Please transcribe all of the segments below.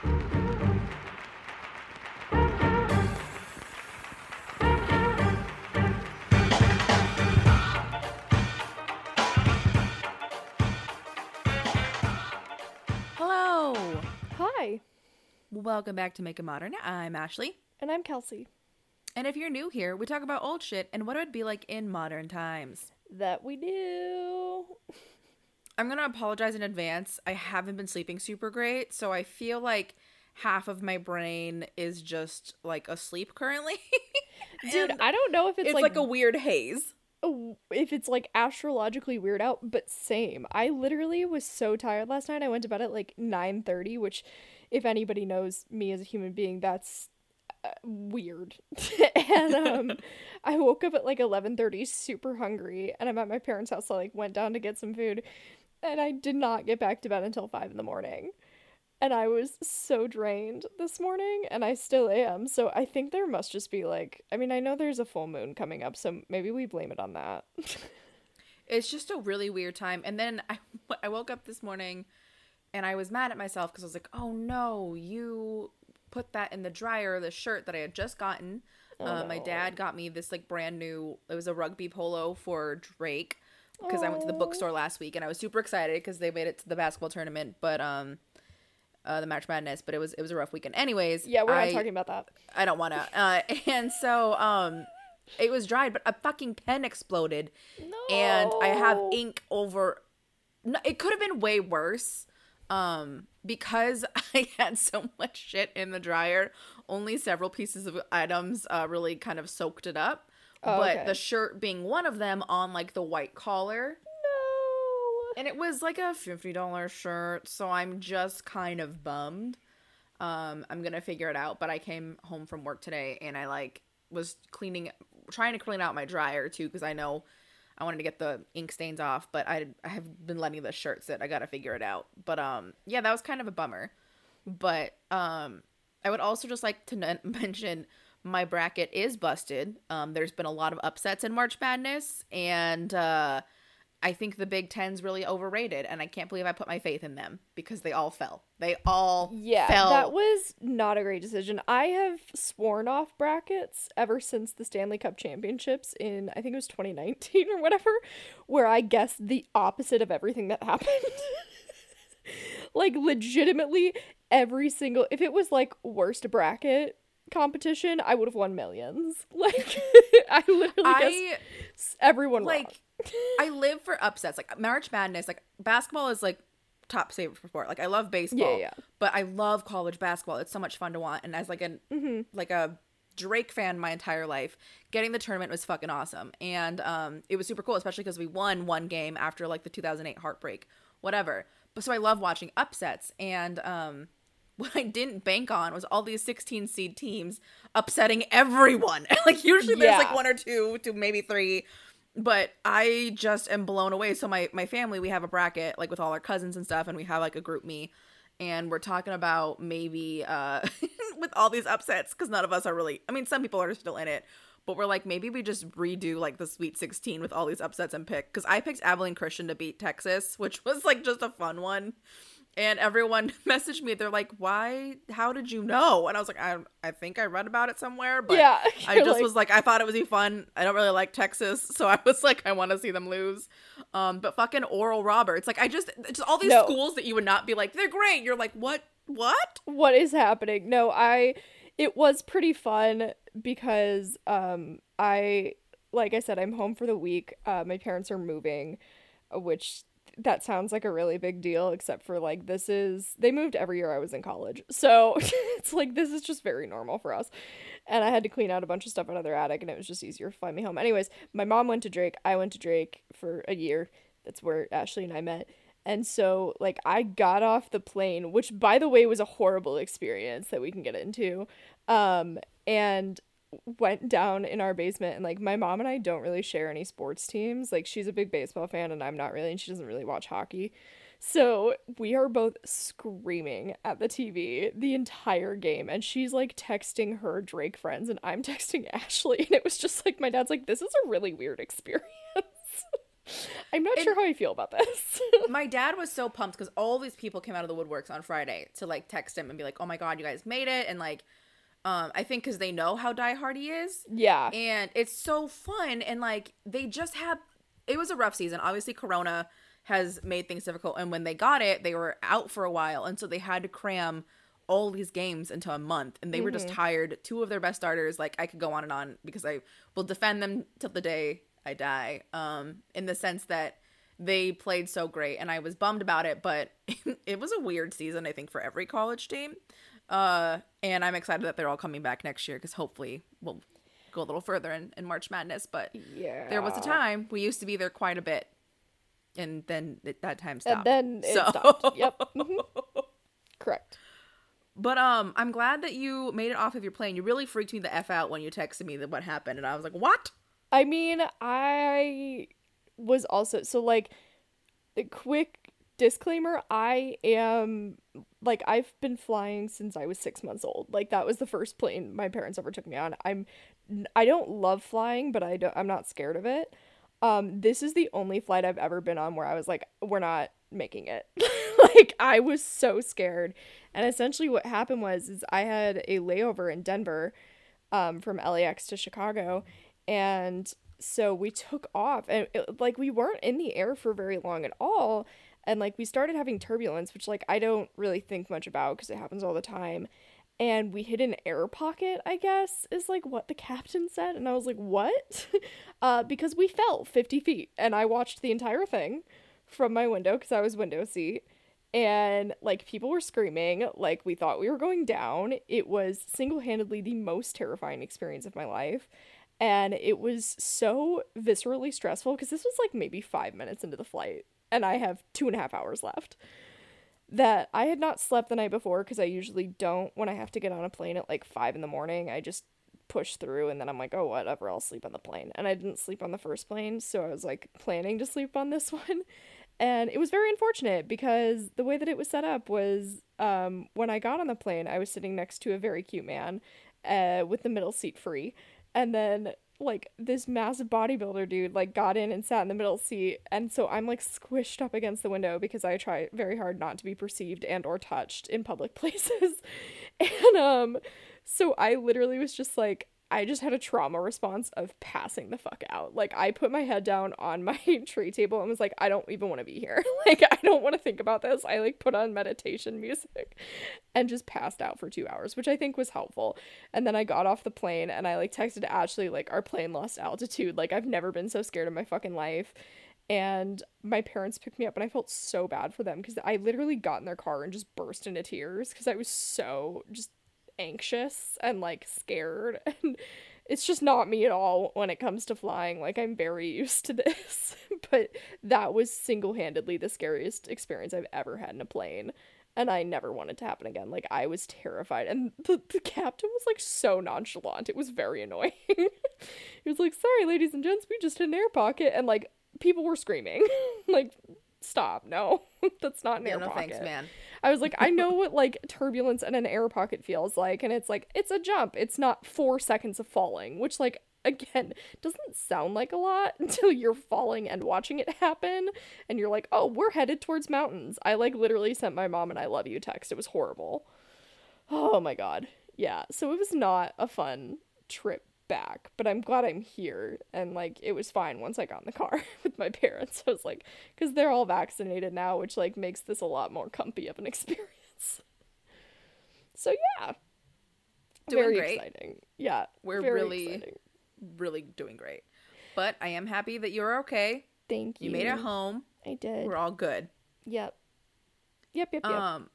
Hello. Hi, Welcome back to Make a Modern. I'm Ashley. and I'm Kelsey. And if you're new here, we talk about old shit and what it would be like in modern times. That we do. I'm going to apologize in advance. I haven't been sleeping super great, so I feel like half of my brain is just like asleep currently. Dude, I don't know if it's, it's like, like, a weird haze. if it's like astrologically weird out, but same. I literally was so tired last night. I went to bed at like 9:30, which if anybody knows me as a human being, that's uh, weird. and um I woke up at like 11:30 super hungry and I'm at my parents' house so I like went down to get some food and I did not get back to bed until 5 in the morning. And I was so drained this morning and I still am. So I think there must just be like I mean, I know there's a full moon coming up, so maybe we blame it on that. It's just a really weird time. And then I, I woke up this morning and I was mad at myself because I was like, oh no, you put that in the dryer, the shirt that I had just gotten. uh, My dad got me this like brand new, it was a rugby polo for Drake because I went to the bookstore last week and I was super excited because they made it to the basketball tournament, but, um, uh, the March Madness, but it was it was a rough weekend. Anyways, yeah, we're not talking about that. I don't want to. Uh, and so um, it was dried, but a fucking pen exploded, and I have ink over. No, it could have been way worse. Um, because I had so much shit in the dryer, only several pieces of items uh, really kind of soaked it up. Oh, but okay. the shirt being one of them on like the white collar, No. and it was like a $50 shirt so i'm just kind of bummed. Um i'm gonna figure it out but i came home from work today and i like was cleaning trying to clean out my dryer too because i know i wanted to get the ink stains off but i i have been letting the shirt sit. I gotta figure it out. But um yeah that was kind of a bummer. But um i would also just like to n- mention my bracket is busted um there's been a lot of upsets in march madness and uh I think the Big Ten's really overrated, and I can't believe I put my faith in them because they all fell. They all Yeah, fell. that was not a great decision. I have sworn off brackets ever since the Stanley Cup Championships in I think it was 2019 or whatever, where I guessed the opposite of everything that happened. like legitimately every single if it was like worst bracket competition, I would have won millions. Like I literally I guessed everyone like. wrong. I live for upsets. Like March Madness, like basketball is like top favorite sport. Like I love baseball, yeah. but I love college basketball. It's so much fun to watch. And as like an Mm-hmm. like a Drake fan my entire life, getting the tournament was fucking awesome. And um, it was super cool, especially because we won one game after like the 2008 heartbreak, whatever. But so I love watching upsets. And um, what I didn't bank on was all these 16 seed teams upsetting everyone. like usually there's like one or two to maybe three but I just am blown away. So my my family, we have a bracket like with all our cousins and stuff, and we have like a GroupMe, and we're talking about maybe uh with all these upsets because none of us are really. I mean, some people are still in it, but we're like maybe we just redo like the Sweet Sixteen with all these upsets and pick because I picked Abilene Christian to beat Texas, which was like just a fun one. And everyone messaged me. They're like, "Why? How did you know?" And I was like, "I, I think I read about it somewhere, but yeah. I just like- was like, I thought it would be fun. I don't really like Texas, so I was like, I want to see them lose. Um, but fucking Oral Roberts, like, I just, just all these No. schools that you would not be like, they're great. You're like, what? What? what is happening no i it was pretty fun because um i like i said i'm home for the week uh my parents are moving uh, which that sounds like a really big deal except for like this is they moved every year i was in college. So it's like this is just very normal for us. And i had to clean out a bunch of stuff out of their attic and it was just easier to find me home. Anyways my mom went to drake. I went to drake for a year. That's where ashley and i met. And so, like, I got off the plane, which, by the way, was a horrible experience that we can get into. Um, and went down in our basement. And, like, my mom and I don't really share any sports teams. Like, she's a big baseball fan, and I'm not really, and she doesn't really watch hockey. So we are both screaming at the TV the entire game. And she's like texting her Drake friends, and I'm texting Ashley. And it was just like, my dad's like, this is a really weird experience. I'm not And- sure how I feel about this. my dad was so pumped because all these people came out of the woodworks on Friday to like text him and be like, "Oh my god, you guys made it!" And like, um, I think because they know how diehard he is, yeah. and it's so fun. And like, they just had it was a rough season. Obviously, Corona has made things difficult, and when they got it, they were out for a while, and so they had to cram all these games into a month and they were just tired two of their best starters like i could go on and on because i will defend them till the day i die um in the sense that they played so great and i was bummed about it but it was a weird season i think for every college team uh and i'm excited that they're all coming back next year because hopefully we'll go a little further in, in march madness but yeah. there was a time we used to be there quite a bit and then it, that time stopped And then it So- stopped. Yep. Mhm. Correct. But um, I'm glad that you made it off of your plane. You really freaked me the f out when you texted me that what happened, and I was like, "What?" I mean, I was also so like a quick disclaimer, I am like I've been flying since I was 6 months old. Like that was the first plane my parents ever took me on. I'm I don't love flying, but I don't I'm not scared of it. Um this is the only flight I've ever been on where I was like we're not making it. like I was so scared. And essentially what happened was is I had a layover in Denver um from LAX to Chicago and so we took off and it, like we weren't in the air for very long at all and like we started having turbulence which like I don't really think much about because it happens all the time. And we hit an air pocket I guess is like what the captain said. And I was like what? Uh because we fell 50 feet and I watched the entire thing from my window because I was window seat. And like people were screaming like we thought we were going down. It was single-handedly the most terrifying experience of my life. And it was so viscerally stressful because this was like maybe five minutes into the flight and i have two and a half hours left that i had not slept the night before because i usually don't. When i have to get on a plane at like five in the morning i just push through and then i'm like oh whatever i'll sleep on the plane. And i didn't sleep on the first plane so i was like planning to sleep on this one. And it was very unfortunate because the way that it was set up was um, when I got on the plane, I was sitting next to a very cute man uh, with the middle seat free. And then, like, this massive bodybuilder dude, like, got in and sat in the middle seat. And so I'm, like, squished up against the window because I try very hard not to be perceived and or touched in public places. and, um, so I literally was just like, I just had a trauma response of passing the fuck out. Like I put my head down on my tray table and was like, I don't even want to be here. like I don't want to think about this. I like put on meditation music and just passed out for 2 hours, which I think was helpful. And then I got off the plane and I like texted Ashley like our plane lost altitude. Like I've never been so scared in my fucking life. And my parents picked me up and I felt so bad for them because I literally got in their car and just burst into tears because I was so just anxious and like scared and it's just not me at all when it comes to flying like i'm very used to this but that was single-handedly the scariest experience i've ever had in a plane and i never wanted to happen again like i was terrified and the, the captain was like so nonchalant it was very annoying. He was like sorry ladies and gents we just hit an air pocket and like people were screaming like stop no that's not an Yeah, air no pocket thanks, man. I was like, I know what like turbulence in an air pocket feels like, and it's like it's a jump. It's not four seconds of falling, which like again doesn't sound like a lot until you're falling and watching it happen, and you're like, oh, we're headed towards mountains. I like literally sent my mom an "I love you" text. It was horrible. Oh my god, yeah. So it was not a fun trip back, but I'm glad I'm here and like it was fine once I got in the car with my parents. I was like cuz they're all vaccinated now, which like makes this a lot more comfy of an experience. So yeah. Doing very great. exciting. Yeah. We're very really- exciting. Really doing great. But I am happy that you're okay. Thank you. You made it home. I did. We're all good. Yep. Yep, yep, yep. Um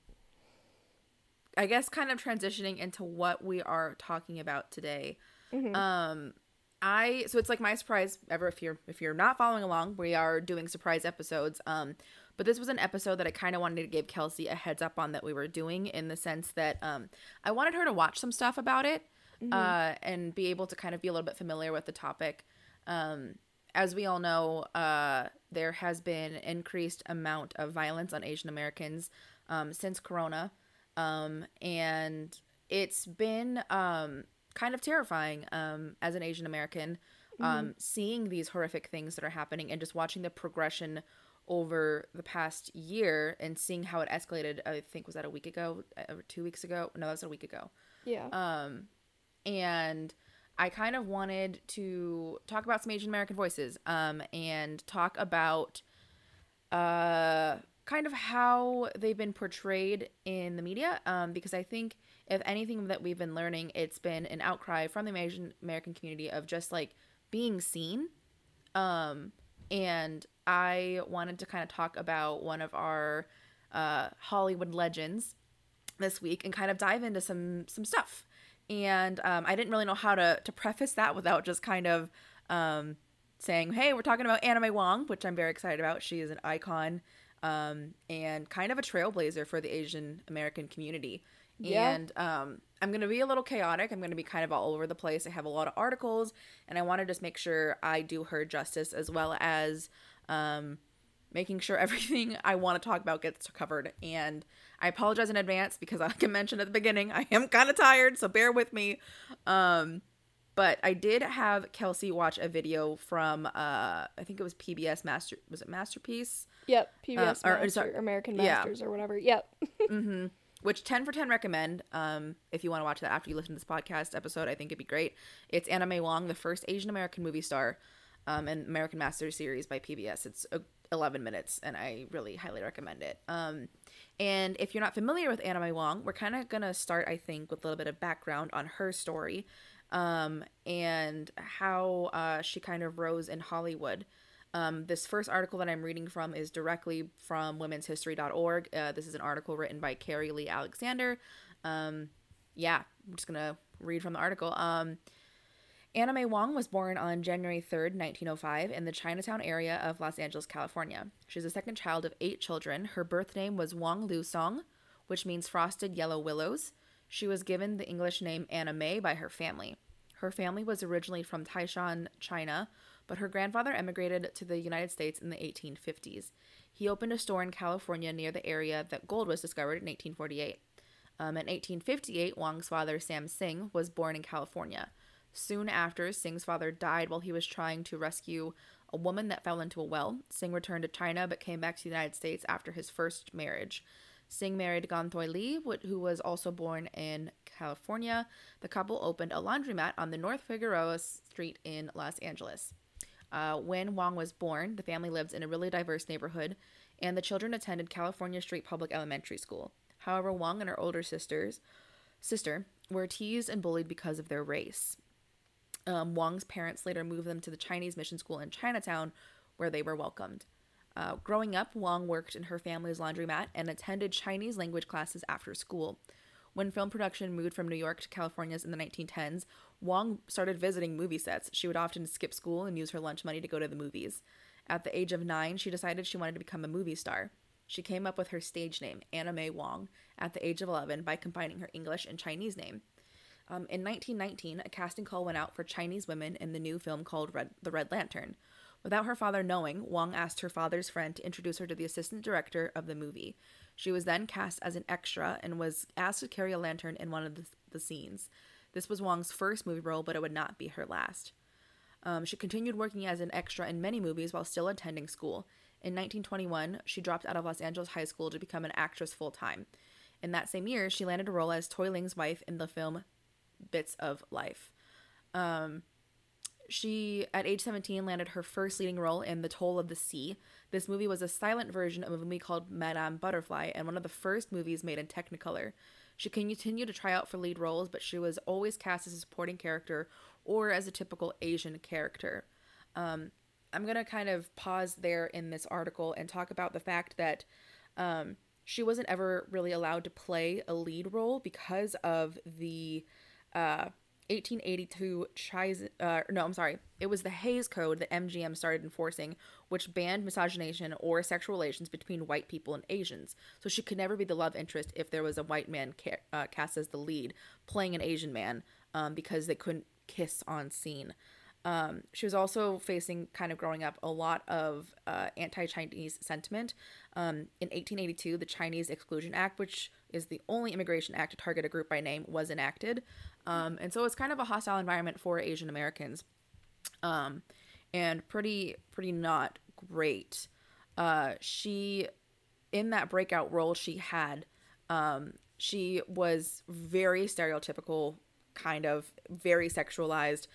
I guess kind of transitioning into what we are talking about today. Mhm. Um I so it's like my surprise ever if you're if you're not following along, we are doing surprise episodes. Um but this was an episode that I kind of wanted to give Kelsey a heads up on that we were doing in the sense that um I wanted her to watch some stuff about it uh and be able to kind of be a little bit familiar with the topic. Um as we all know, uh, there has been increased amount of violence on Asian Americans um, since Corona, um, and it's been um, kind of terrifying um, as an Asian American. um, seeing these horrific things that are happening and just watching the progression over the past year and seeing how it escalated. I think was that a week ago uh, or two weeks ago? No, that was a week ago. Yeah. Um, and I kind of wanted to talk about some Asian American voices. Um, and talk about uh kind of how they've been portrayed in the media. Um, because I think if anything that we've been learning, it's been an outcry from the Asian American community of just like being seen. Um, and I wanted to kind of talk about one of our uh, Hollywood legends this week and kind of dive into some some stuff. And um, I didn't really know how to to preface that without just kind of um, saying, "Hey, we're talking about Anna May Wong," which I'm very excited about. She is an icon um, and kind of a trailblazer for the Asian American community. Yeah. And um, I'm going to be a little chaotic. I'm going to be kind of all over the place. I have a lot of articles, and I want to just make sure I do her justice as well as um, making sure everything I want to talk about gets covered. And I apologize in advance because, like I mentioned at the beginning, I am kind of tired, so bear with me. Um, but I did have Kelsey watch a video from, uh, I think it was PBS Master, was it Masterpiece? Yep. PBS or- Master, sorry, American yeah. Masters or whatever. Yep. mm-hmm. Which 10 for 10 recommend um, if you want to watch that after you listen to this podcast episode. I think it'd be great. It's Anna May Wong, the first Asian American movie star um, and American Masters series by PBS. It's uh, 11 minutes, and I really highly recommend it. Um, and if you're not familiar with Anna Wong, we're kind of going to start, I think, with a little bit of background on her story um, and how uh, she kind of rose in Hollywood. Um, this first article that I'm reading from is directly from womenshistory.org. Uh, this is an article written by Carrie Lee Alexander. Um, yeah, I'm just going to read from the article. Um, Anna May Wong was born on January 3rd, 1905, in the Chinatown area of Los Angeles, California. She's the second child of eight children. Her birth name was Wong Lu Song, which means frosted yellow willows. She was given the English name Anna May by her family. Her family was originally from Taishan, China, but her grandfather emigrated to the United States in the 1850s. He opened a store in California near the area that gold was discovered in 1848. Um, in 1858, Wong's father, Sam Singh, was born in California. Soon after, Singh's father died while he was trying to rescue a woman that fell into a well. Singh returned to China but came back to the United States after his first marriage. Singh married Ganthoy Lee, who was also born in California. The couple opened a laundromat on the North Figueroa Street in Los Angeles. Uh, when Wong was born, the family lived in a really diverse neighborhood, and the children attended California Street Public Elementary School. However, Wong and her older sisters, sister, were teased and bullied because of their race. Um, Wong's parents later moved them to the Chinese mission school in Chinatown, where they were welcomed. Uh, growing up, Wong worked in her family's laundromat and attended Chinese language classes after school. When film production moved from New York to California's in the 1910s, Wong started visiting movie sets. She would often skip school and use her lunch money to go to the movies. At the age of nine, she decided she wanted to become a movie star. She came up with her stage name, Anna May Wong, at the age of 11 by combining her English and Chinese name. Um, in 1919, a casting call went out for Chinese women in the new film called Red, The Red Lantern. Without her father knowing, Wong asked her father's friend to introduce her to the assistant director of the movie. She was then cast as an extra and was asked to carry a lantern in one of the, the scenes. This was Wong's first movie role, but it would not be her last. Um, she continued working as an extra in many movies while still attending school. In 1921, she dropped out of Los Angeles High School to become an actress full time. In that same year, she landed a role as Toy Ling's wife in the film Bits of Life. Um, she, at age 17, landed her first leading role in The Toll of the Sea. This movie was a silent version of a movie called Madame Butterfly and one of the first movies made in Technicolor. She continued to try out for lead roles, but she was always cast as a supporting character or as a typical Asian character. Um, I'm going to kind of pause there in this article and talk about the fact that um, she wasn't ever really allowed to play a lead role because of the uh, 1882 Chis- uh, no, I'm sorry. It was the Hays Code that MGM started enforcing, which banned miscegenation or sexual relations between white people and Asians. So she could never be the love interest if there was a white man ca- uh, cast as the lead playing an Asian man um, because they couldn't kiss on scene. Um, she was also facing, kind of growing up, a lot of uh, anti Chinese sentiment. Um, in 1882, the Chinese Exclusion Act, which is the only immigration act to target a group by name, was enacted. Um, and so it's kind of a hostile environment for Asian Americans. um, and pretty pretty not great. Uh, she in that breakout role she had, um, she was very stereotypical, kind of very sexualized,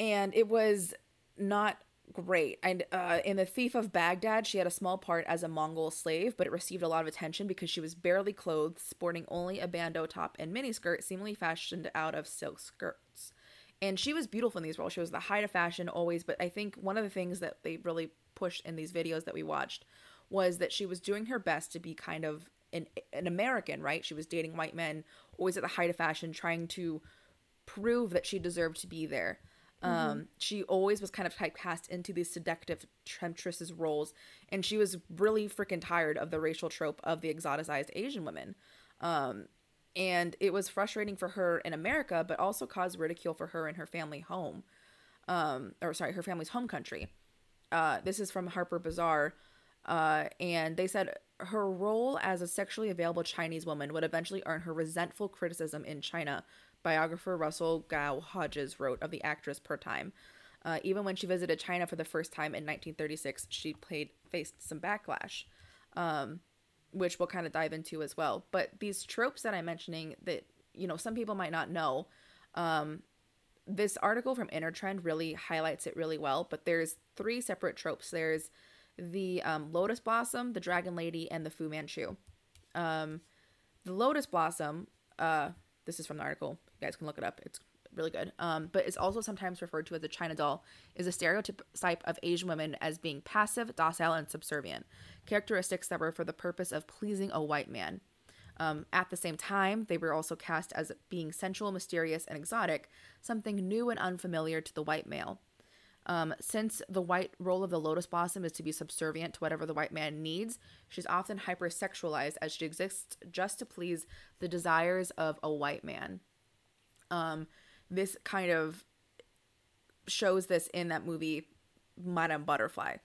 and it was not great. And uh, in The Thief of Baghdad, she had a small part as a Mongol slave, but it received a lot of attention because she was barely clothed, sporting only a bandeau top and miniskirt, seemingly fashioned out of silk skirts. And she was beautiful in these roles. She was the height of fashion always, but I think one of the things that they really pushed in these videos that we watched was that she was doing her best to be kind of an, an American, right? She was dating white men, always at the height of fashion, trying to prove that she deserved to be there. Mm-hmm. Um, she always was kind of typecast into these seductive temptresses roles, and she was really freaking tired of the racial trope of the exoticized Asian women. Um, and it was frustrating for her in America, but also caused ridicule for her in her family home, um, or sorry, her family's home country. Uh, this is from Harper Bazaar, uh, and they said her role as a sexually available Chinese woman would eventually earn her resentful criticism in China biographer Russell Gao Hodges wrote of the actress per time. Uh, even when she visited China for the first time in 1936, she played faced some backlash, um, which we'll kind of dive into as well. But these tropes that I'm mentioning that you know some people might not know, um, this article from Inner Trend really highlights it really well. But there's three separate tropes. There's the um, lotus blossom, the dragon lady, and the Fu Manchu. Um, the lotus blossom, uh, this is from the article, guys can look it up. It's really good. Um, but it's also sometimes referred to as a China doll, is a stereotype of Asian women as being passive, docile, and subservient, characteristics that were for the purpose of pleasing a white man. Um, at the same time, they were also cast as being sensual, mysterious, and exotic, something new and unfamiliar to the white male. Um, since the white role of the lotus blossom is to be subservient to whatever the white man needs, she's often hypersexualized as she exists just to please the desires of a white man. Um, this kind of shows this in that movie, Madame Butterfly.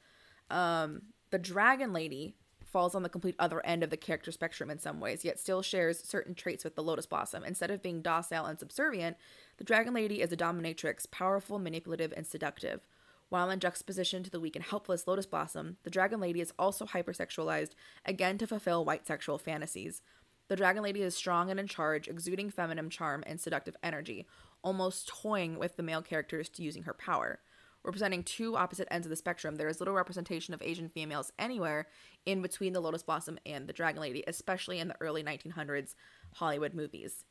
Um, the Dragon Lady falls on the complete other end of the character spectrum in some ways, yet still shares certain traits with the Lotus Blossom. Instead of being docile and subservient, the Dragon Lady is a dominatrix, powerful, manipulative, and seductive. While in juxtaposition to the weak and helpless Lotus Blossom, the Dragon Lady is also hypersexualized, again to fulfill white sexual fantasies. The Dragon Lady is strong and in charge, exuding feminine charm and seductive energy, almost toying with the male characters to using her power. Representing two opposite ends of the spectrum, there is little representation of Asian females anywhere in between the Lotus Blossom and the Dragon Lady, especially in the early 1900s Hollywood movies,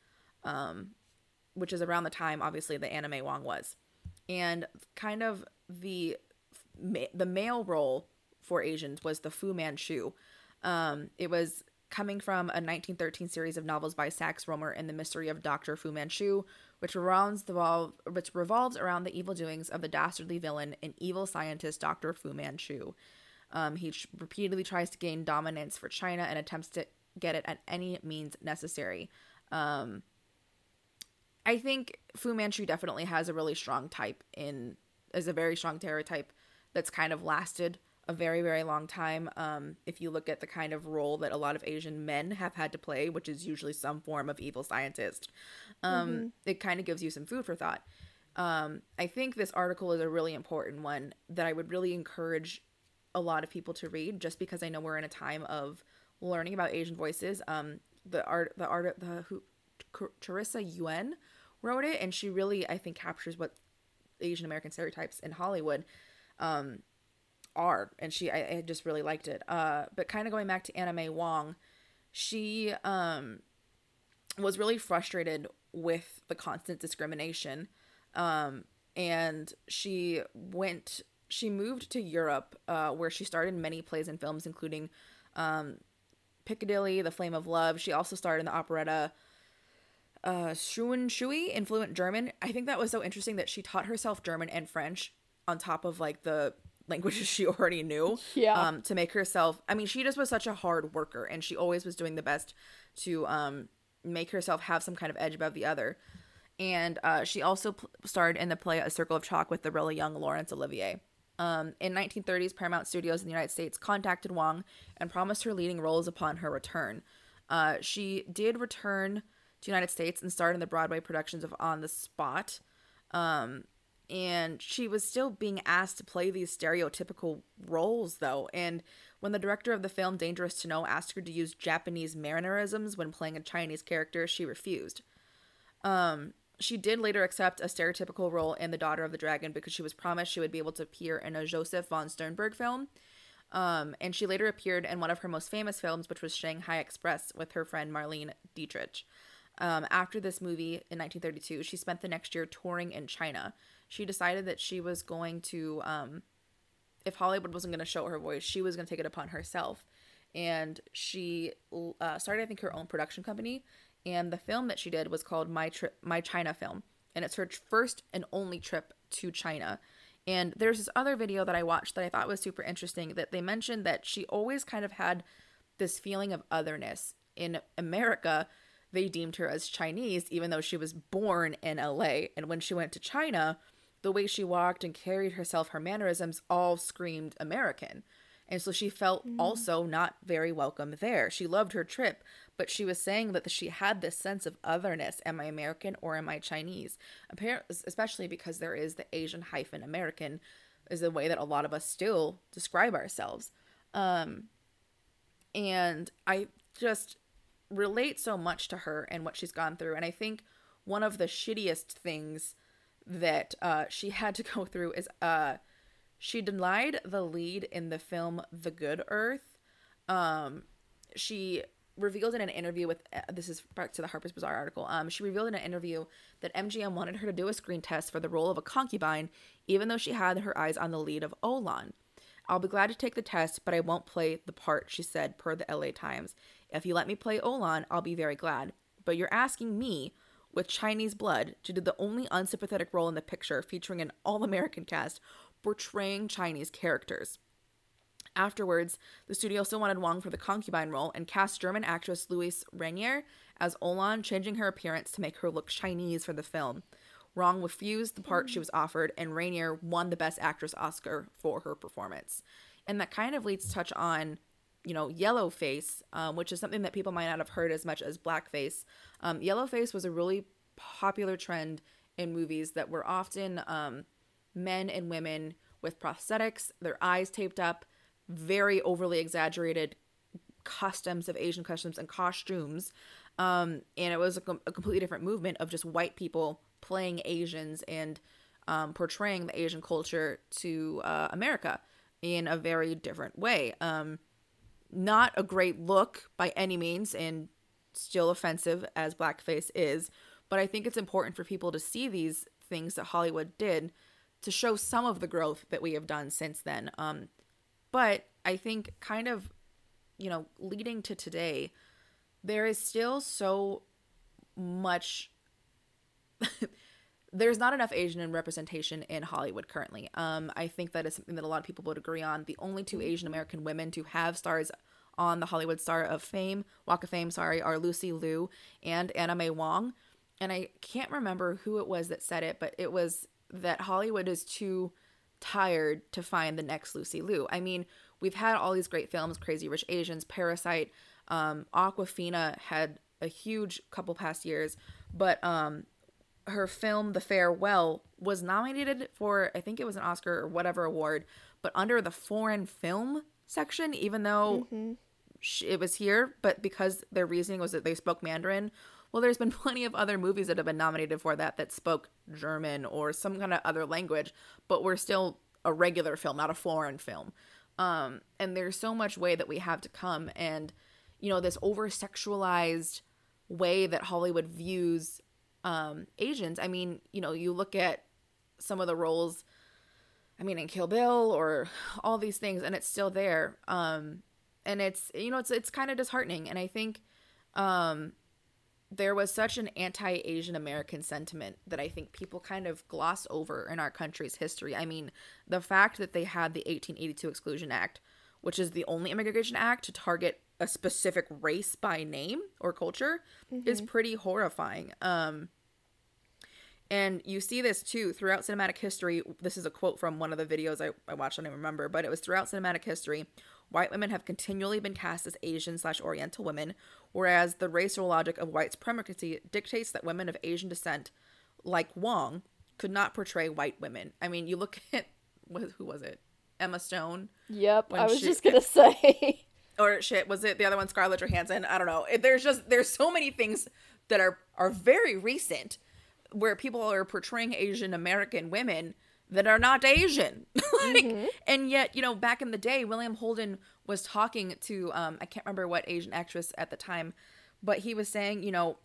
um, which is around the time, obviously, the Anna May Wong was. And kind of the the male role for Asians was the Fu Manchu. Um, it was coming from a 1913 series of novels by Sax Rohmer and the Mystery of Dr. Fu Manchu, which revolves, the, which revolves around the evil doings of the dastardly villain and evil scientist Dr. Fu Manchu. Um, he repeatedly tries to gain dominance for China and attempts to get it at any means necessary. Um, I think Fu Manchu definitely has a really strong type in is a very strong stereotype that's kind of lasted a very very long time. Um, if you look at the kind of role that a lot of asian men have had to play which is usually some form of evil scientist um, mm-hmm. it kind of gives you some food for thought. Um, i think this article is a really important one that i would really encourage a lot of people to read just because i know we're in a time of learning about asian voices. Um, the art the art the who Teresa Yuen wrote it and she really i think captures what asian american stereotypes in hollywood. Um, are and she I, I just really liked it. Uh but kind of going back to May Wong she um was really frustrated with the constant discrimination. Um and she went she moved to Europe uh where she starred in many plays and films including um Piccadilly The Flame of Love. She also starred in the operetta uh Schuhen Shui in fluent German. I think that was so interesting that she taught herself German and French on top of like the languages she already knew yeah. um, to make herself i mean she just was such a hard worker and she always was doing the best to um, make herself have some kind of edge above the other. And uh, she also pl- starred in the play a circle of chalk with the really young laurence olivier. Um, in 1930s paramount studios in the united states contacted wong and promised her leading roles upon her return. Uh, she did return to united states and starred in the broadway productions of on the spot um, and she was still being asked to play these stereotypical roles though. And when the director of the film dangerous to know asked her to use japanese mannerisms when playing a chinese character she refused. Um, she did later accept a stereotypical role in the daughter of the dragon because she was promised she would be able to appear in a josef von sternberg film. Um, and she later appeared in one of her most famous films which was shanghai express with her friend marlene dietrich. Um, after this movie in 1932 she spent the next year touring in china she decided that she was going to um, if hollywood wasn't going to show her voice she was going to take it upon herself. And she uh, started i think her own production company. And the film that she did was called my trip my china film. And it's her first and only trip to china. And there's this other video that i watched that i thought was super interesting that they mentioned that she always kind of had this feeling of otherness. In america they deemed her as chinese even though she was born in la and when she went to china the way she walked and carried herself, her mannerisms all screamed American. And so she felt mm. also not very welcome there. She loved her trip, but she was saying that she had this sense of otherness. Am I American or am I Chinese? Apparently, especially because there is the Asian hyphen American, is the way that a lot of us still describe ourselves. Um, and I just relate so much to her and what she's gone through. And I think one of the shittiest things that uh, she had to go through is uh, she denied the lead in the film The Good Earth. Um, she revealed in an interview with uh, this is back to the Harper's Bazaar article. Um, she revealed in an interview that MGM wanted her to do a screen test for the role of a concubine, even though she had her eyes on the lead of Olan. I'll be glad to take the test, but I won't play the part, she said, per the LA Times. If you let me play Olan, I'll be very glad. But you're asking me, with Chinese blood to do the only unsympathetic role in the picture featuring an all American cast portraying Chinese characters. Afterwards, the studio still wanted Wong for the concubine role and cast German actress Luise Rainer as Olan, changing her appearance to make her look Chinese for the film. Wong refused the part she was offered, and Rainer won the Best Actress Oscar for her performance. And that kind of leads to touch on you know, yellowface, um, which is something that people might not have heard as much as blackface. Um, yellowface was a really popular trend in movies that were often um, men and women with prosthetics, their eyes taped up, very overly exaggerated customs of Asian customs and costumes. Um, and it was a, com- a, completely different movement of just white people playing Asians and um, portraying the Asian culture to uh, America in a very different way. Um, not a great look by any means and still offensive as blackface is, but I think it's important for people to see these things that Hollywood did to show some of the growth that we have done since then. Um, but I think kind of, you know, leading to today, there is still so much there's not enough Asian representation in Hollywood currently. Um, I think that is something that a lot of people would agree on. The only two Asian American women to have stars on the Hollywood Star of Fame, Walk of Fame, sorry, are Lucy Liu and Anna May Wong. And I can't remember who it was that said it, but it was that Hollywood is too tired to find the next Lucy Liu. I mean, we've had all these great films, Crazy Rich Asians, Parasite, um, Awkwafina had a huge couple past years, but um, her film The Farewell was nominated for I think it was an Oscar or whatever award, but under the foreign film section, even though mm-hmm. it was here, but because their reasoning was that they spoke Mandarin. Well, there's been plenty of other movies that have been nominated for that that spoke German or some kind of other language, but were still a regular film, not a foreign film. Um, and there's so much way that we have to come, and you know this over sexualized way that Hollywood views um, Asians. I mean, you know, you look at some of the roles, I mean, in Kill Bill or all these things, and it's still there. Um, and it's you know, it's it's kind of disheartening. And I think um, there was such an anti-Asian American sentiment that I think people kind of gloss over in our country's history. I mean, the fact that they had the 1882 Exclusion Act, which is the only immigration act to target a specific race by name or culture, mm-hmm. is pretty horrifying. Um, and you see this too throughout cinematic history. This is a quote from one of the videos I, I watched, I don't remember, but it was throughout cinematic history. White women have continually been cast as Asian slash Oriental women, whereas the racial logic of white supremacy dictates that women of Asian descent, like Wong, could not portray white women. I mean, you look at who was it? Emma Stone. Yep, I was she, just gonna say. Or shit, was it the other one, Scarlett Johansson? I don't know. There's just there's so many things that are are very recent where people are portraying Asian American women that are not Asian. like, mm-hmm. And yet, you know, back in the day, William Holden was talking to um, I can't remember what Asian actress at the time, but he was saying, you know,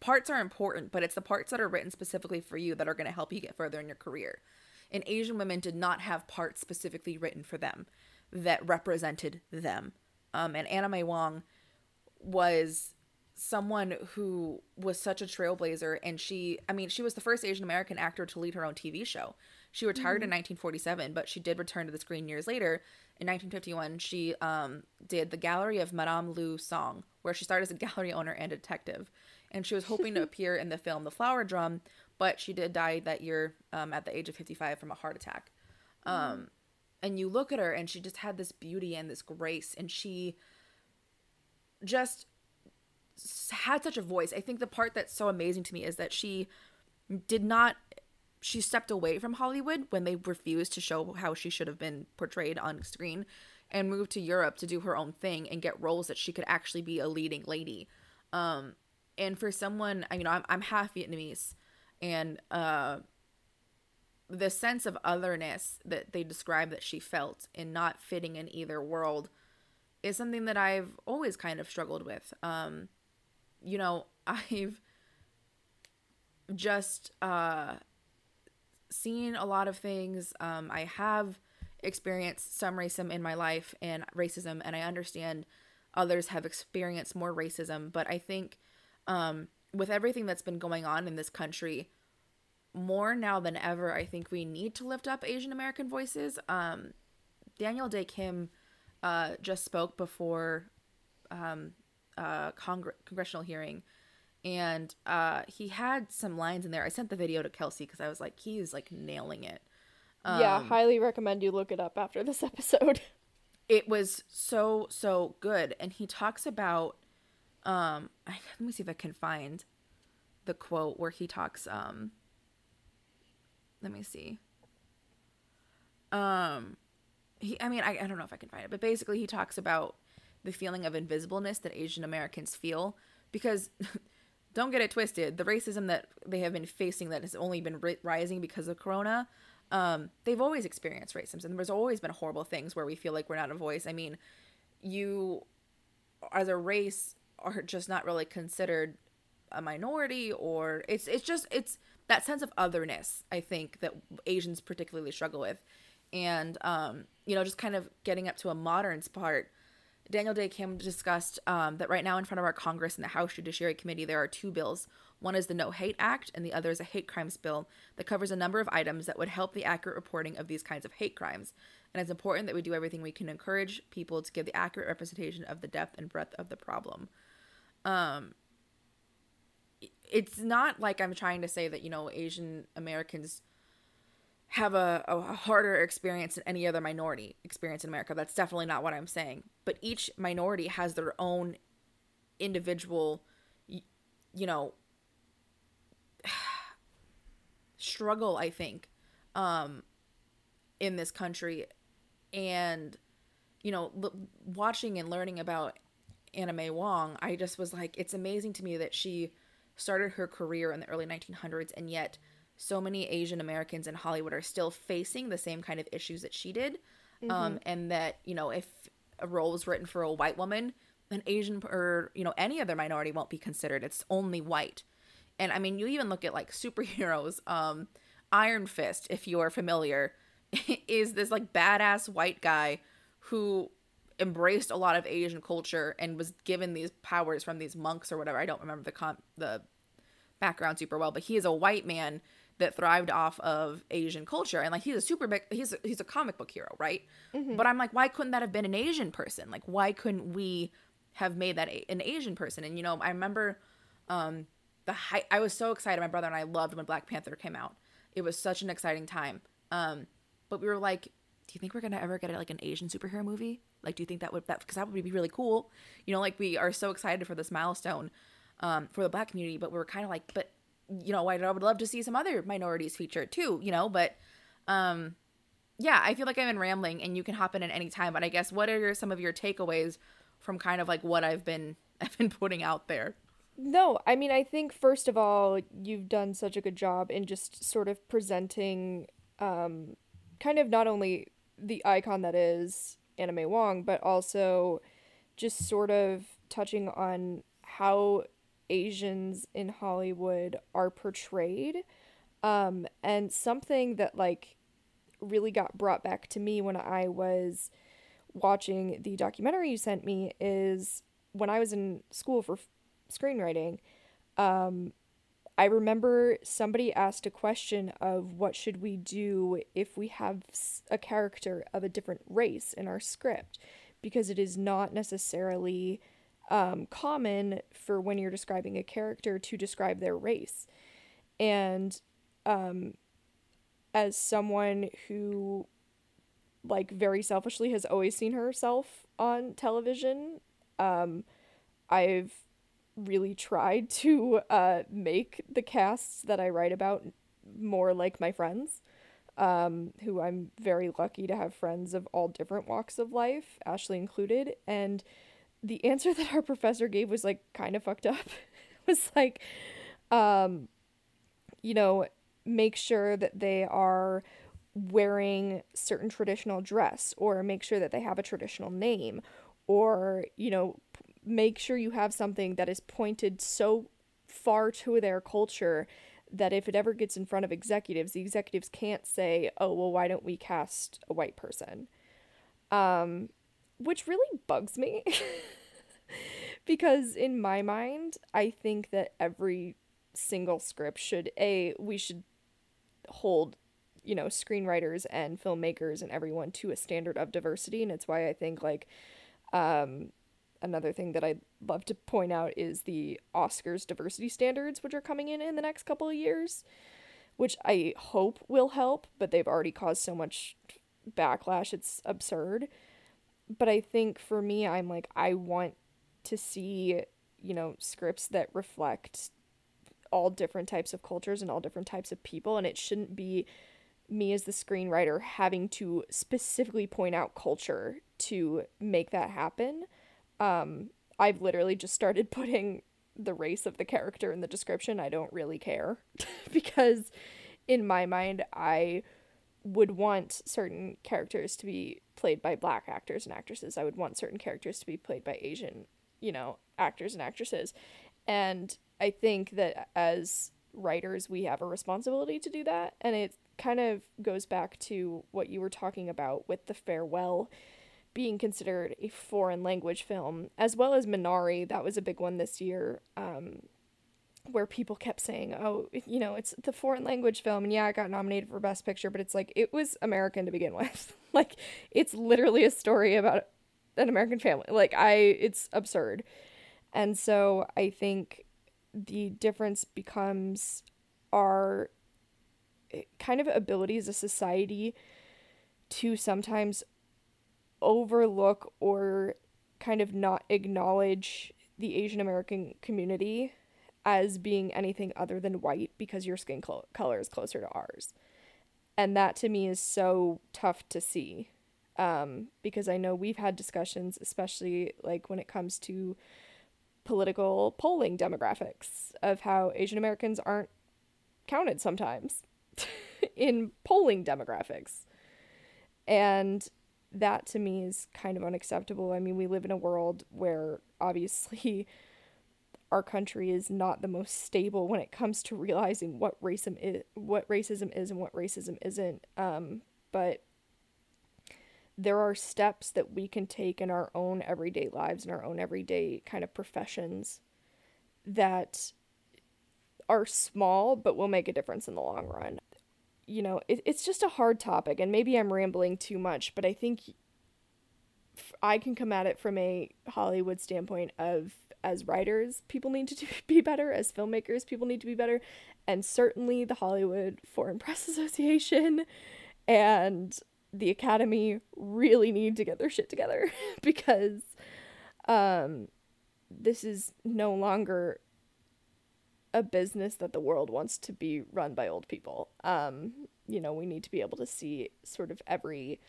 parts are important, but it's the parts that are written specifically for you that are going to help you get further in your career. And Asian women did not have parts specifically written for them that represented them. Um, and Anna May Wong was someone who was such a trailblazer and she i mean she was the first asian american actor to lead her own tv show she retired mm-hmm. in 1947 but she did return to the screen years later in 1951 she um, did the gallery of madame lu song where she started as a gallery owner and detective and she was hoping to appear in the film the flower drum but she did die that year um, at the age of 55 from a heart attack um, mm. and you look at her and she just had this beauty and this grace and she just had such a voice. I think the part that's so amazing to me is that she did not she stepped away from Hollywood when they refused to show how she should have been portrayed on screen and moved to Europe to do her own thing and get roles that she could actually be a leading lady. Um, and for someone, you know, I'm, I'm half Vietnamese and uh, the sense of otherness that they describe that she felt in not fitting in either world is something that I've always kind of struggled with. Um, you know, I've just uh, seen a lot of things. Um, I have experienced some racism in my life and racism, and I understand others have experienced more racism. But I think um, with everything that's been going on in this country, more now than ever, I think we need to lift up Asian American voices. Um, Daniel Dae Kim uh, just spoke before um, uh, congr- congressional hearing, and uh, he had some lines in there. I sent the video to Kelsey because I was like, he's like nailing it. Um, yeah, highly recommend you look it up after this episode. It was so so good, and he talks about. Um, I, let me see if I can find the quote where he talks. Um, let me see. Um, he. I mean, I, I don't know if I can find it, but basically, he talks about the feeling of invisibleness that Asian Americans feel because don't get it twisted the racism that they have been facing that has only been ri- rising because of corona um, they've always experienced racism. And there's always been horrible things where we feel like we're not a voice. I mean you as a race are just not really considered a minority or it's it's just it's that sense of otherness i think that asians particularly struggle with. And um, you know just kind of getting up to a modern part Daniel Dae Kim discussed um, that right now in front of our Congress and the House Judiciary Committee, there are two bills. One is the No Hate Act, and the other is a hate crimes bill that covers a number of items that would help the accurate reporting of these kinds of hate crimes. And it's important that we do everything we can encourage people to give the accurate representation of the depth and breadth of the problem. Um, it's not like I'm trying to say that, you know, Asian Americans have a, a harder experience than any other minority experience in America. That's definitely not what I'm saying. But each minority has their own individual, you know, struggle, I think, um, in this country. And, you know, l- watching and learning about Anna May Wong, I just was like, it's amazing to me that she started her career in the early 1900s and yet – so many Asian Americans in Hollywood are still facing the same kind of issues that she did. Um, mm-hmm. Um, and that, you know, if a role was written for a white woman, an Asian or, you know, any other minority won't be considered. It's only white. And I mean, you even look at like superheroes. Um, Iron Fist, if you are familiar, is this like badass white guy who embraced a lot of Asian culture and was given these powers from these monks or whatever. I don't remember the con- the background super well, but he is a white man that thrived off of Asian culture. And like he's a super big he's a, he's a comic book hero, right? Mm-hmm. But I'm like why couldn't that have been an Asian person? Like why couldn't we have made that a- an Asian person? And you know, I remember um the height I was so excited my brother and I loved when Black Panther came out. It was such an exciting time. Um but we were like do you think we're gonna ever get like an Asian superhero movie? Like, do you think that would that because that would be really cool? You know, like we are so excited for this milestone um, for the Black community, but we are kind of like, but you know, I would love to see some other minorities featured too, you know, but um yeah, I feel like I've been rambling and you can hop in at any time, but I guess what are some of your takeaways from kind of like what I've been I've been putting out there? No, I mean, I think first of all, you've done such a good job in just sort of presenting um kind of not only the icon that is Anna May Wong, but also just sort of touching on how Asians in Hollywood are portrayed. Um, and something that like really got brought back to me when I was watching the documentary you sent me is when I was in school for f- screenwriting. Um, I remember somebody asked a question of what should we do if we have a character of a different race in our script because it is not necessarily um, common for when you're describing a character to describe their race. And um, as someone who, like, very selfishly has always seen herself on television, um, I've really tried to uh, make the casts that I write about more like my friends, um, who I'm very lucky to have friends of all different walks of life, Ashley included. And the answer that our professor gave was like kind of fucked up. it was like, um, you know, make sure that they are wearing certain traditional dress or make sure that they have a traditional name or you know make sure you have something that is pointed so far to their culture that if it ever gets in front of executives, the executives can't say, "Oh, well, why don't we cast a white person?" Um, which really bugs me because in my mind, I think that every single script should a we should hold you know screenwriters and filmmakers and everyone to a standard of diversity and it's why I think like um another thing that I'd love to point out is the Oscars diversity standards, which are coming in in the next couple of years, which I hope will help, but they've already caused so much backlash. It's absurd. But I think for me, I'm like, I want to see, you know, scripts that reflect all different types of cultures and all different types of people. And it shouldn't be me as the screenwriter having to specifically point out culture to make that happen um, I've literally just started putting the race of the character in the description. I don't really care because in my mind, I would want certain characters to be played by black actors and actresses. I would want certain characters to be played by Asian, you know, actors and actresses. And I think that as writers, we have a responsibility to do that. And it kind of goes back to what you were talking about with the farewell being considered a foreign language film, as well as Minari. That was a big one this year, um, where people kept saying, "Oh, you know, it's the foreign language film," and yeah, it got nominated for Best Picture, but it's like it was American to begin with. like, it's literally a story about an American family. Like, I, it's absurd, and so I think the difference becomes our eh, kind of ability as a society to sometimes overlook or kind of not acknowledge the Asian American community as being anything other than white because your skin color is closer to ours. And that to me is so tough to see um, because I know we've had discussions, especially like when it comes to political polling demographics, of how Asian Americans aren't counted sometimes in polling demographics. And that to me is kind of unacceptable. I mean, we live in a world where obviously our country is not the most stable when it comes to realizing what racism is, what racism is and what racism isn't. Um, but there are steps that we can take in our own everyday lives and our own everyday kind of professions that are small but will make a difference in the long run you know, it, it's just a hard topic, and maybe I'm rambling too much, but I think I can come at it from a Hollywood standpoint of as writers, people need to be better, as filmmakers, people need to be better, and certainly the Hollywood Foreign Press Association and the Academy really need to get their shit together because um, this is no longer a business that the world wants to be run by old people. Um, you know, we need to be able to see sort of every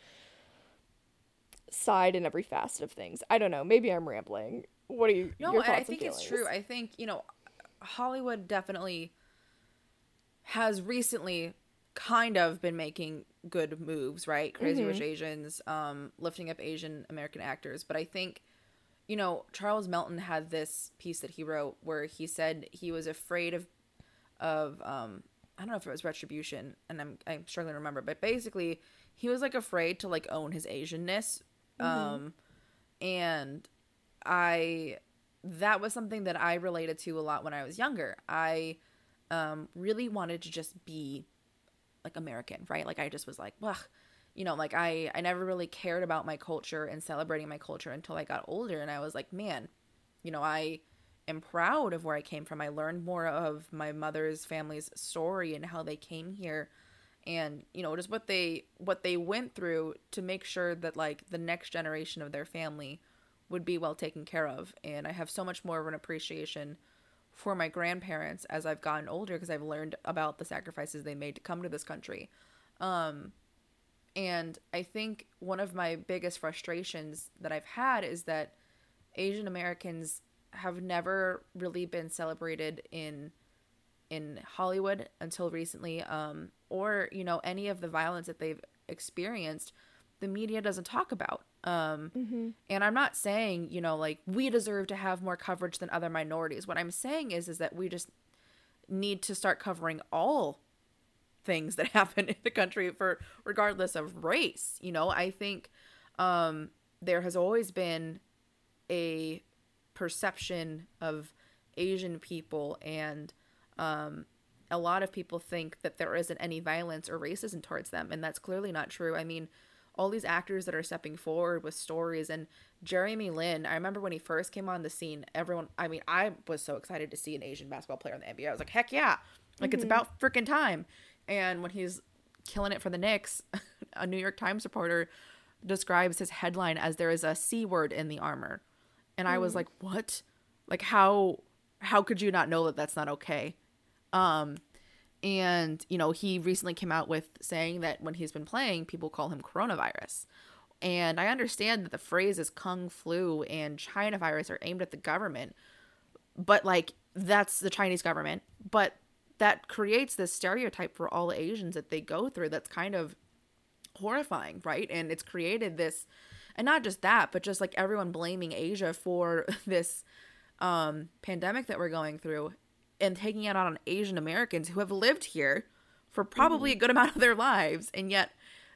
side and every facet of things. I don't know. Maybe I'm rambling. What are you? No, I think it's true. I think you know, Hollywood definitely has recently kind of been making good moves, right? Crazy Rich Asians, um, lifting up Asian American actors, but I think you know Charles Melton had this piece that he wrote where he said he was afraid of of um I don't know if it was retribution and I'm I'm struggling to remember, but basically he was like afraid to like own his Asianness. Um and I that was something that I related to a lot when I was younger. I um really wanted to just be like American, right? Like I just was like, well, you know, like I I never really cared about my culture and celebrating my culture until I got older and I was like, man, you know, I am proud of where I came from. I learned more of my mother's family's story and how they came here and you know just what they what they went through to make sure that like the next generation of their family would be well taken care of and I have so much more of an appreciation for my grandparents as I've gotten older because I've learned about the sacrifices they made to come to this country. Um and I think one of my biggest frustrations that I've had is that Asian Americans have never really been celebrated in in Hollywood until recently um or you know any of the violence that they've experienced the media doesn't talk about um and I'm not saying you know like we deserve to have more coverage than other minorities. What I'm saying is is that we just need to start covering all things that happen in the country for regardless of race you know? I think um there has always been a perception of asian people and um a lot of people think that there isn't any violence or racism towards them and that's clearly not true. I mean all these actors that are stepping forward with stories and Jeremy Lin, I remember when he first came on the scene, everyone I mean, I was so excited to see an Asian basketball player in the NBA. I was like, heck yeah. Like it's about freaking time. And when he's killing it for the Knicks, a New York Times reporter describes his headline as there is a C word in the armor. And I was like, what? Like how how could you not know that that's not okay? Um and you know he recently came out with saying that when he's been playing people call him coronavirus. And i understand that the phrases kung flu and china virus are aimed at the government but like that's the chinese government. But that creates this stereotype for all asians that they go through that's kind of horrifying right? And it's created this and not just that but just like everyone blaming asia for this um pandemic that we're going through and taking it out on Asian Americans who have lived here for probably mm-hmm. a good amount of their lives. And yet,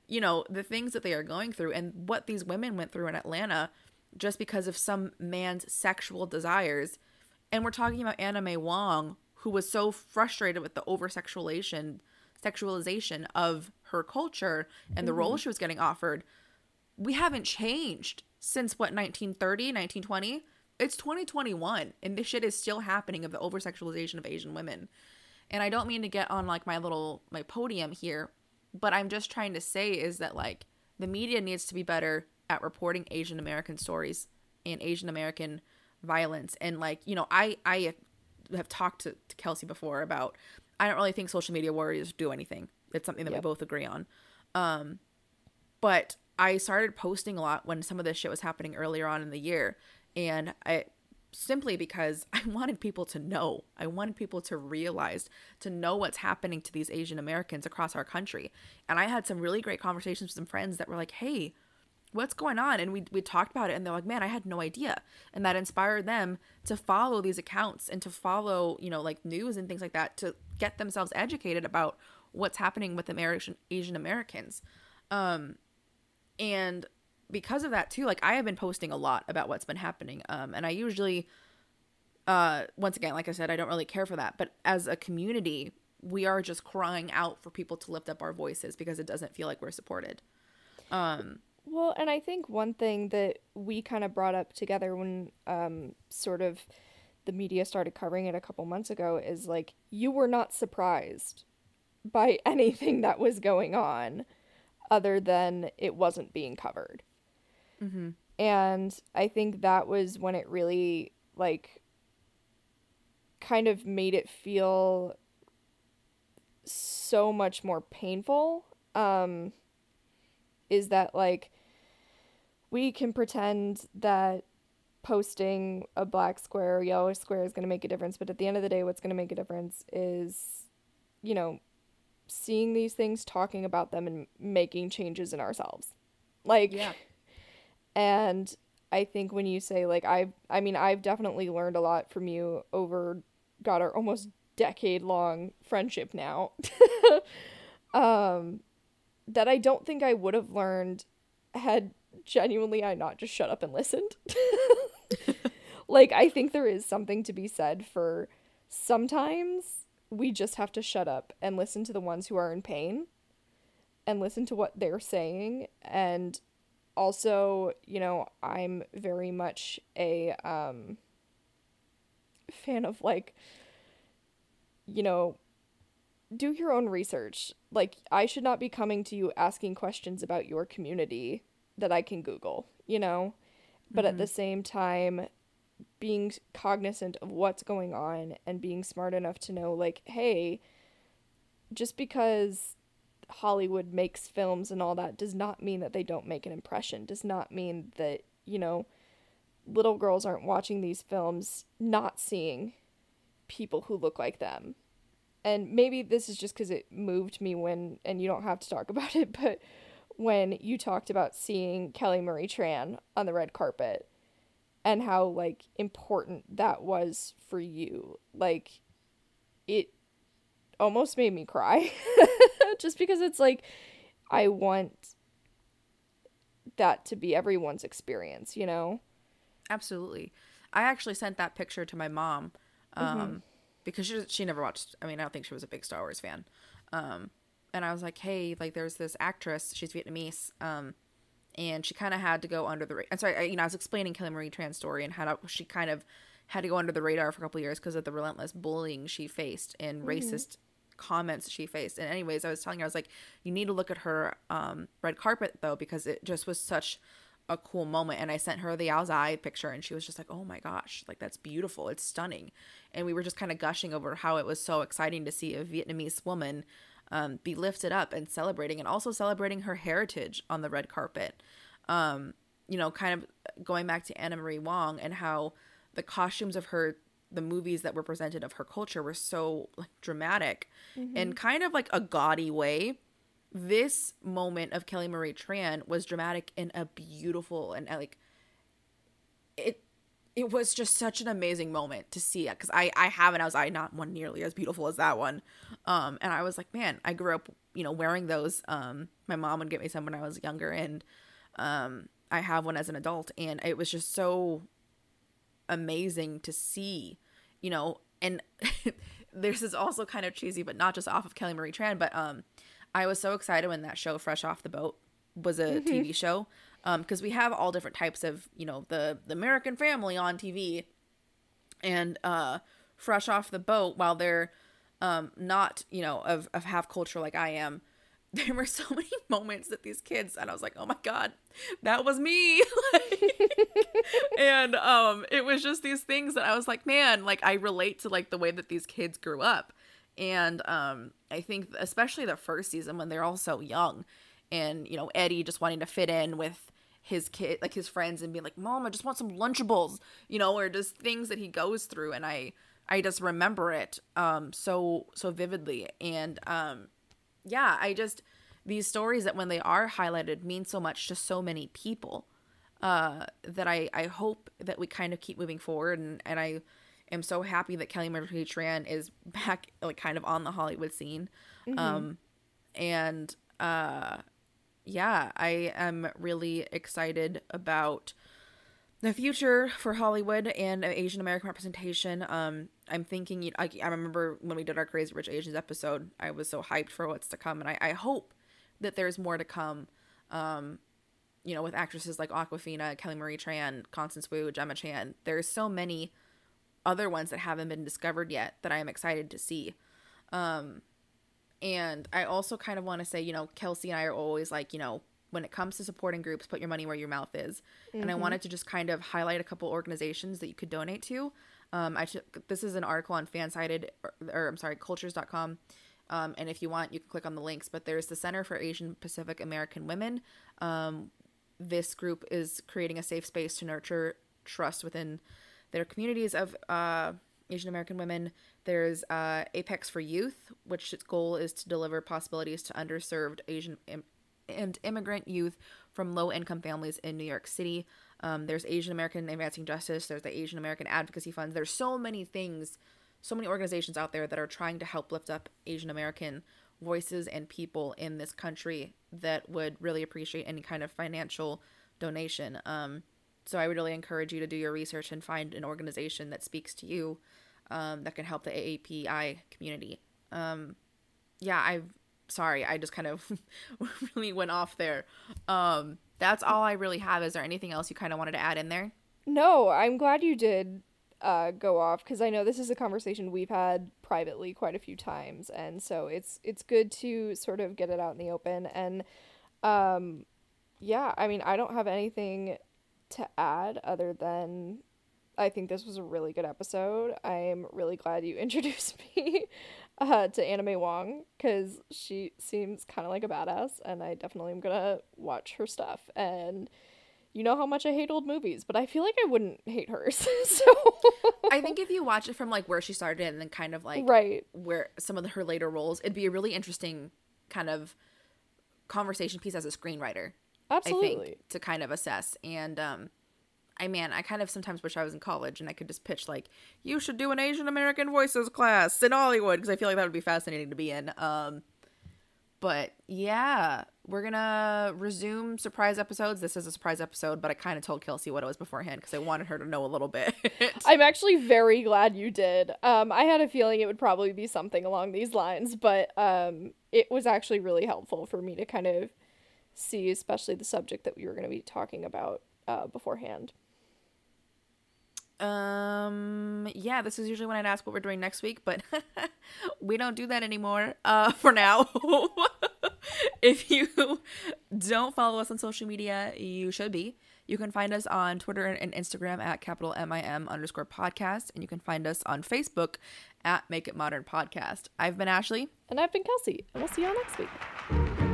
you know, the things that they are going through and what these women went through in Atlanta just because of some man's sexual desires. And we're talking about Anna May Wong, who was so frustrated with the over sexualization sexualization of her culture and the role mm-hmm. she was getting offered. We haven't changed since what 1930, 1920? It's 2021 and this shit is still happening of the over sexualization of Asian women. And I don't mean to get on like my little my podium here, but I'm just trying to say is that like the media needs to be better at reporting Asian American stories and Asian American violence. And like, you know, I I have talked to, to Kelsey before about I don't really think social media warriors do anything. It's something that Yep. we both agree on. Um but I started posting a lot when some of this shit was happening earlier on in the year. And I simply because I wanted people to know. I wanted people to realize, to know what's happening to these Asian Americans across our country. And I had some really great conversations with some friends that were like, hey, what's going on? And we, we talked about it and they're like, man, I had no idea. And that inspired them to follow these accounts and to follow, you know, like news and things like that to get themselves educated about what's happening with American Asian Americans. Um, and because of that too like i have been posting a lot about what's been happening um and i usually uh once again like i said i don't really care for that but as a community we are just crying out for people to lift up our voices because it doesn't feel like we're supported um Well, and I think one thing that we kind of brought up together when um, sort of the media started covering it a couple months ago is like you were not surprised by anything that was going on other than it wasn't being covered. And I think that was when it really like kind of made it feel so much more painful um, is that like we can pretend that posting a black square or yellow square is going to make a difference but at the end of the day what's going to make a difference is you know seeing these things talking about them and making changes in ourselves like Yeah. And i think when you say like i i mean i've definitely learned a lot from you over got our almost decade long friendship now. Um that i don't think i would have learned had genuinely i not just shut up and listened. Like i think there is something to be said for sometimes we just have to shut up and listen to the ones who are in pain and listen to what they're saying and also you know i'm very much a um fan of like you know do your own research. Like i should not be coming to you asking questions about your community that i can google you know? But at the same time being cognizant of what's going on and being smart enough to know like hey just because hollywood makes films and all that does not mean that they don't make an impression does not mean that you know little girls aren't watching these films not seeing people who look like them. And maybe this is just because it moved me when and you don't have to talk about it but when you talked about seeing kelly marie tran on the red carpet and how like important that was for you. Like it almost made me cry just because it's like i want that to be everyone's experience you know Absolutely. I actually sent that picture to my mom um, because she she never watched. I mean, I don't think she was a big Star Wars fan. Um, and I was like, hey, like there's this actress. She's Vietnamese. Um, and she kind of had to go under the. Ra- I'm sorry. I, you know, I was explaining Kelly Marie Tran's story and how to, she kind of had to go under the radar for a couple of years because of the relentless bullying she faced and racist comments she faced. And anyways, I was telling her I was like, you need to look at her um, red carpet though because it just was such a cool moment and I sent her the áo dài picture and she was just like, "Oh my gosh, like that's beautiful. It's stunning." And we were just kind of gushing over how it was so exciting to see a Vietnamese woman um, be lifted up and celebrating and also celebrating her heritage on the red carpet. Um, you know, kind of going back to Anna May Wong and how the costumes of her the movies that were presented of her culture were so like dramatic and kind of like a gaudy way. This moment of Kelly Marie Tran was dramatic in a beautiful and uh, like it it was just such an amazing moment to see it because I I haven't I was I not one nearly as beautiful as that one. Um and I was like man I grew up you know wearing those. Um my mom would get me some when I was younger and um I have one as an adult and it was just so amazing to see you know and this is also kind of cheesy but not just off of Kelly Marie Tran but um I was so excited when that show Fresh Off the Boat was a TV show um because we have all different types of you know the the American family on TV and uh Fresh Off the Boat while they're um not you know of of half culture like I am there were so many moments that these kids and I was like oh my god that was me. And um it was just these things that I was like man like I relate to like the way that these kids grew up. And um I think especially the first season when they're all so young and you know Eddie just wanting to fit in with his kid like his friends and being like mom I just want some lunchables you know or just things that he goes through. And I I just remember it um so so vividly. And um yeah, I just these stories that when they are highlighted mean so much to so many people uh, that I I hope that we kind of keep moving forward and and I am so happy that Kelly Marie Tran is back like kind of on the Hollywood scene, um, and uh, yeah, I am really excited about the future for Hollywood and Asian American representation. Um, I'm thinking, I, I remember when we did our Crazy Rich Asians episode, I was so hyped for what's to come, and I, I hope that there's more to come. Um, you know, with actresses like Awkwafina, Kelly Marie Tran, Constance Wu, Gemma Chan. There's so many other ones that haven't been discovered yet that I am excited to see. Um, and I also kind of want to say, you know, Kelsey and I are always like, you know, when it comes to supporting groups, put your money where your mouth is. And I wanted to just kind of highlight a couple organizations that you could donate to. Um, I took this is an article on fansided or, or I'm sorry, cultures.com. Um, and if you want, you can click on the links. But there's the Center for Asian Pacific American Women. Um, this group is creating a safe space to nurture trust within their communities of uh, Asian American women. There's uh, Apex for Youth, which its goal is to deliver possibilities to underserved Asian and immigrant youth from low income families in New York City. Um, there's Asian American Advancing Justice. There's the Asian American Advocacy Funds. There's so many things, so many organizations out there that are trying to help lift up Asian American voices and people in this country that would really appreciate any kind of financial donation. Um, so I would really encourage you to do your research and find an organization that speaks to you um, that can help the AAPI community. Um, yeah, I've sorry, I just kind of really went off there. Um, that's all I really have. Is there anything else you kind of wanted to add in there? No, I'm glad you did uh, go off because I know this is a conversation we've had privately quite a few times, and so it's it's good to sort of get it out in the open. And um, yeah, I mean, I don't have anything to add other than I think this was a really good episode. I'm really glad you introduced me uh, to Anna May Wong because she seems kind of like a badass, and I definitely am gonna watch her stuff. And you know how much I hate old movies, but I feel like I wouldn't hate hers. so I think if you watch it from like where she started and then kind of like right where some of the, her later roles, it'd be a really interesting kind of conversation piece as a screenwriter. absolutely. I think to kind of assess and um I man, I kind of sometimes wish I was in college and I could just pitch like you should do an Asian American voices class in Hollywood because I feel like that would be fascinating to be in. Um but yeah, we're gonna resume surprise episodes. This is a surprise episode, but I kind of told Kelsey what it was beforehand because I wanted her to know a little bit. I'm actually very glad you did. Um, I had a feeling it would probably be something along these lines, but um, it was actually really helpful for me to kind of see, especially the subject that we were going to be talking about uh, beforehand. Um, yeah, this is usually when I'd ask what we're doing next week, but we don't do that anymore. Uh, for now. if you don't follow us on social media, you should be. You can find us on Twitter and Instagram at capital MIM underscore podcast, and you can find us on Facebook at Make It Modern Podcast. I've been Ashley. And I've been Kelsey, and we'll see y'all next week.